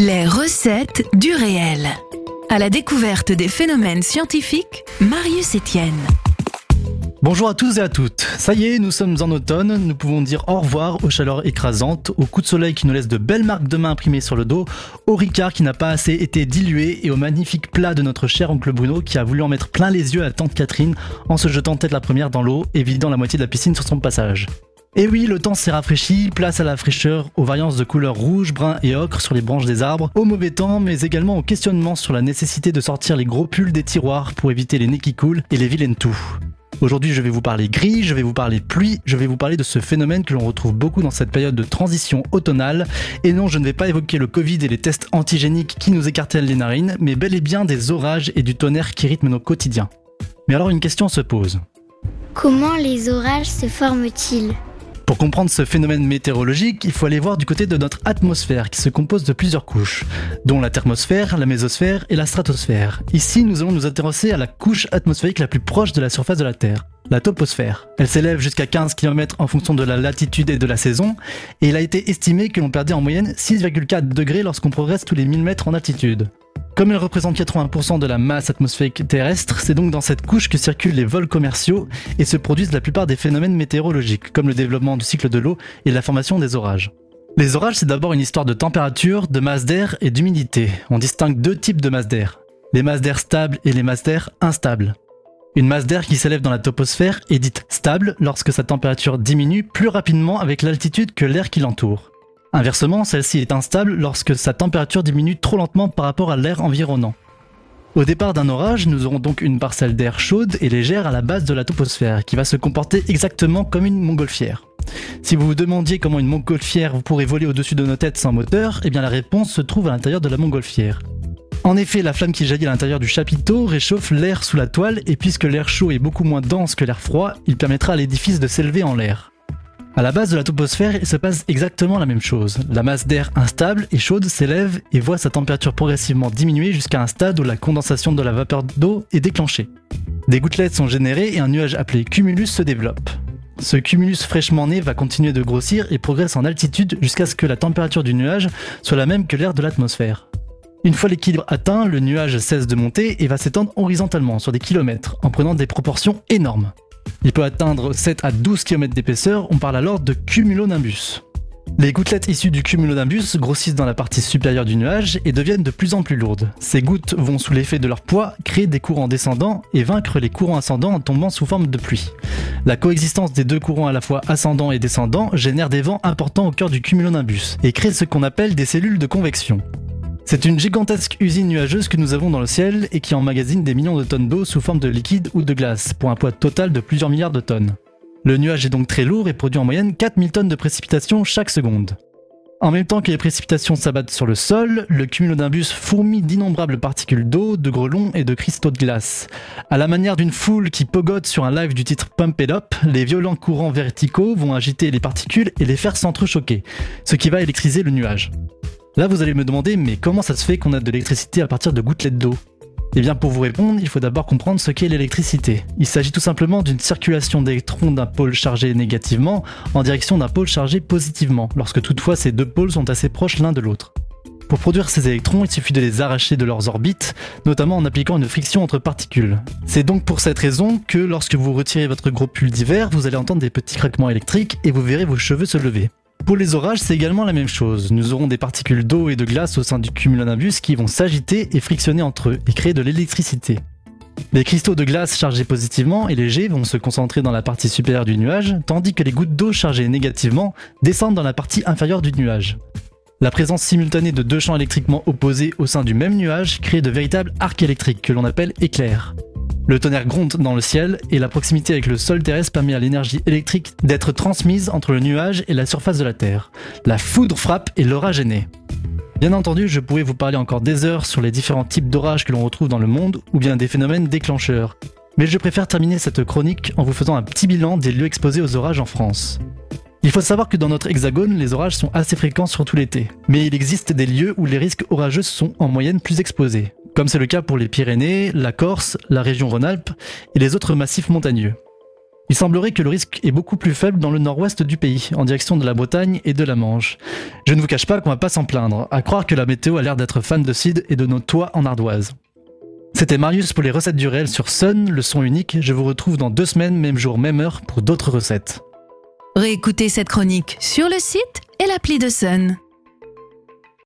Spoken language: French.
Les recettes du réel. À la découverte des phénomènes scientifiques, Marius Etienne. Bonjour à tous et à toutes. Ça y est, nous sommes en automne, nous pouvons dire au revoir aux chaleurs écrasantes, aux coups de soleil qui nous laissent de belles marques de main imprimées sur le dos, au Ricard qui n'a pas assez été dilué et au magnifique plat de notre cher oncle Bruno qui a voulu en mettre plein les yeux à tante Catherine en se jetant tête la première dans l'eau et vidant la moitié de la piscine sur son passage. Et oui, le temps s'est rafraîchi, place à la fraîcheur, aux variances de couleurs rouge, brun et ocre sur les branches des arbres, au mauvais temps, mais également au questionnement sur la nécessité de sortir les gros pulls des tiroirs pour éviter les nez qui coulent et les vilaines toux. Aujourd'hui, je vais vous parler gris, je vais vous parler pluie, je vais vous parler de ce phénomène que l'on retrouve beaucoup dans cette période de transition automnale. Et non, je ne vais pas évoquer le Covid et les tests antigéniques qui nous écartèlent les narines, mais bel et bien des orages et du tonnerre qui rythment nos quotidiens. Mais alors une question se pose. Comment les orages se forment-ils? Pour comprendre ce phénomène météorologique, il faut aller voir du côté de notre atmosphère qui se compose de plusieurs couches, dont la thermosphère, la mésosphère et la stratosphère. Ici, nous allons nous intéresser à la couche atmosphérique la plus proche de la surface de la Terre, la toposphère. Elle s'élève jusqu'à 15 km en fonction de la latitude et de la saison, et il a été estimé que l'on perdait en moyenne 6,4 degrés lorsqu'on progresse tous les 1000 mètres en altitude. Comme elle représente 80% de la masse atmosphérique terrestre, c'est donc dans cette couche que circulent les vols commerciaux et se produisent la plupart des phénomènes météorologiques, comme le développement du cycle de l'eau et la formation des orages. Les orages, c'est d'abord une histoire de température, de masse d'air et d'humidité. On distingue deux types de masse d'air. Les masses d'air stables et les masses d'air instables. Une masse d'air qui s'élève dans la toposphère est dite stable lorsque sa température diminue plus rapidement avec l'altitude que l'air qui l'entoure. Inversement, celle-ci est instable lorsque sa température diminue trop lentement par rapport à l'air environnant. Au départ d'un orage, nous aurons donc une parcelle d'air chaude et légère à la base de la toposphère, qui va se comporter exactement comme une montgolfière. Si vous vous demandiez comment une montgolfière pourrait voler au-dessus de nos têtes sans moteur, eh bien la réponse se trouve à l'intérieur de la montgolfière. En effet, la flamme qui jaillit à l'intérieur du chapiteau réchauffe l'air sous la toile et puisque l'air chaud est beaucoup moins dense que l'air froid, il permettra à l'édifice de s'élever en l'air. À la base de la toposphère, il se passe exactement la même chose. La masse d'air instable et chaude s'élève et voit sa température progressivement diminuer jusqu'à un stade où la condensation de la vapeur d'eau est déclenchée. Des gouttelettes sont générées et un nuage appelé cumulus se développe. Ce cumulus fraîchement né va continuer de grossir et progresse en altitude jusqu'à ce que la température du nuage soit la même que l'air de l'atmosphère. Une fois l'équilibre atteint, le nuage cesse de monter et va s'étendre horizontalement sur des kilomètres en prenant des proportions énormes. Il peut atteindre 7 à 12 km d'épaisseur, on parle alors de cumulonimbus. Les gouttelettes issues du cumulonimbus grossissent dans la partie supérieure du nuage et deviennent de plus en plus lourdes. Ces gouttes vont sous l'effet de leur poids créer des courants descendants et vaincre les courants ascendants en tombant sous forme de pluie. La coexistence des deux courants à la fois ascendants et descendants génère des vents importants au cœur du cumulonimbus et crée ce qu'on appelle des cellules de convection. C'est une gigantesque usine nuageuse que nous avons dans le ciel et qui emmagasine des millions de tonnes d'eau sous forme de liquide ou de glace, pour un poids total de plusieurs milliards de tonnes. Le nuage est donc très lourd et produit en moyenne 4000 tonnes de précipitations chaque seconde. En même temps que les précipitations s'abattent sur le sol, le cumulonimbus fourmille d'innombrables particules d'eau, de grelons et de cristaux de glace. À la manière d'une foule qui pogote sur un live du titre Pump It Up, les violents courants verticaux vont agiter les particules et les faire s'entrechoquer, ce qui va électriser le nuage. Là, vous allez me demander, mais comment ça se fait qu'on a de l'électricité à partir de gouttelettes d'eau? Eh bien, pour vous répondre, il faut d'abord comprendre ce qu'est l'électricité. Il s'agit tout simplement d'une circulation d'électrons d'un pôle chargé négativement en direction d'un pôle chargé positivement, lorsque toutefois ces deux pôles sont assez proches l'un de l'autre. Pour produire ces électrons, il suffit de les arracher de leurs orbites, notamment en appliquant une friction entre particules. C'est donc pour cette raison que lorsque vous retirez votre gros pull d'hiver, vous allez entendre des petits craquements électriques et vous verrez vos cheveux se lever. Pour les orages, c'est également la même chose. Nous aurons des particules d'eau et de glace au sein du cumulonimbus qui vont s'agiter et frictionner entre eux et créer de l'électricité. Les cristaux de glace chargés positivement et légers vont se concentrer dans la partie supérieure du nuage, tandis que les gouttes d'eau chargées négativement descendent dans la partie inférieure du nuage. La présence simultanée de deux champs électriquement opposés au sein du même nuage crée de véritables arcs électriques que l'on appelle éclairs. Le tonnerre gronde dans le ciel et la proximité avec le sol terrestre permet à l'énergie électrique d'être transmise entre le nuage et la surface de la Terre. La foudre frappe et l'orage est né. Bien entendu, je pourrais vous parler encore des heures sur les différents types d'orages que l'on retrouve dans le monde ou bien des phénomènes déclencheurs. Mais je préfère terminer cette chronique en vous faisant un petit bilan des lieux exposés aux orages en France. Il faut savoir que dans notre hexagone, les orages sont assez fréquents sur tout l'été. Mais il existe des lieux où les risques orageux sont en moyenne plus exposés comme c'est le cas pour les Pyrénées, la Corse, la région Rhône-Alpes et les autres massifs montagneux. Il semblerait que le risque est beaucoup plus faible dans le nord-ouest du pays, en direction de la Bretagne et de la Manche. Je ne vous cache pas qu'on va pas s'en plaindre, à croire que la météo a l'air d'être fan de Sid et de nos toits en ardoise. C'était Marius pour les recettes du réel sur Sun, le son unique. Je vous retrouve dans deux semaines, même jour, même heure, pour d'autres recettes. Réécoutez cette chronique sur le site et l'appli de Sun.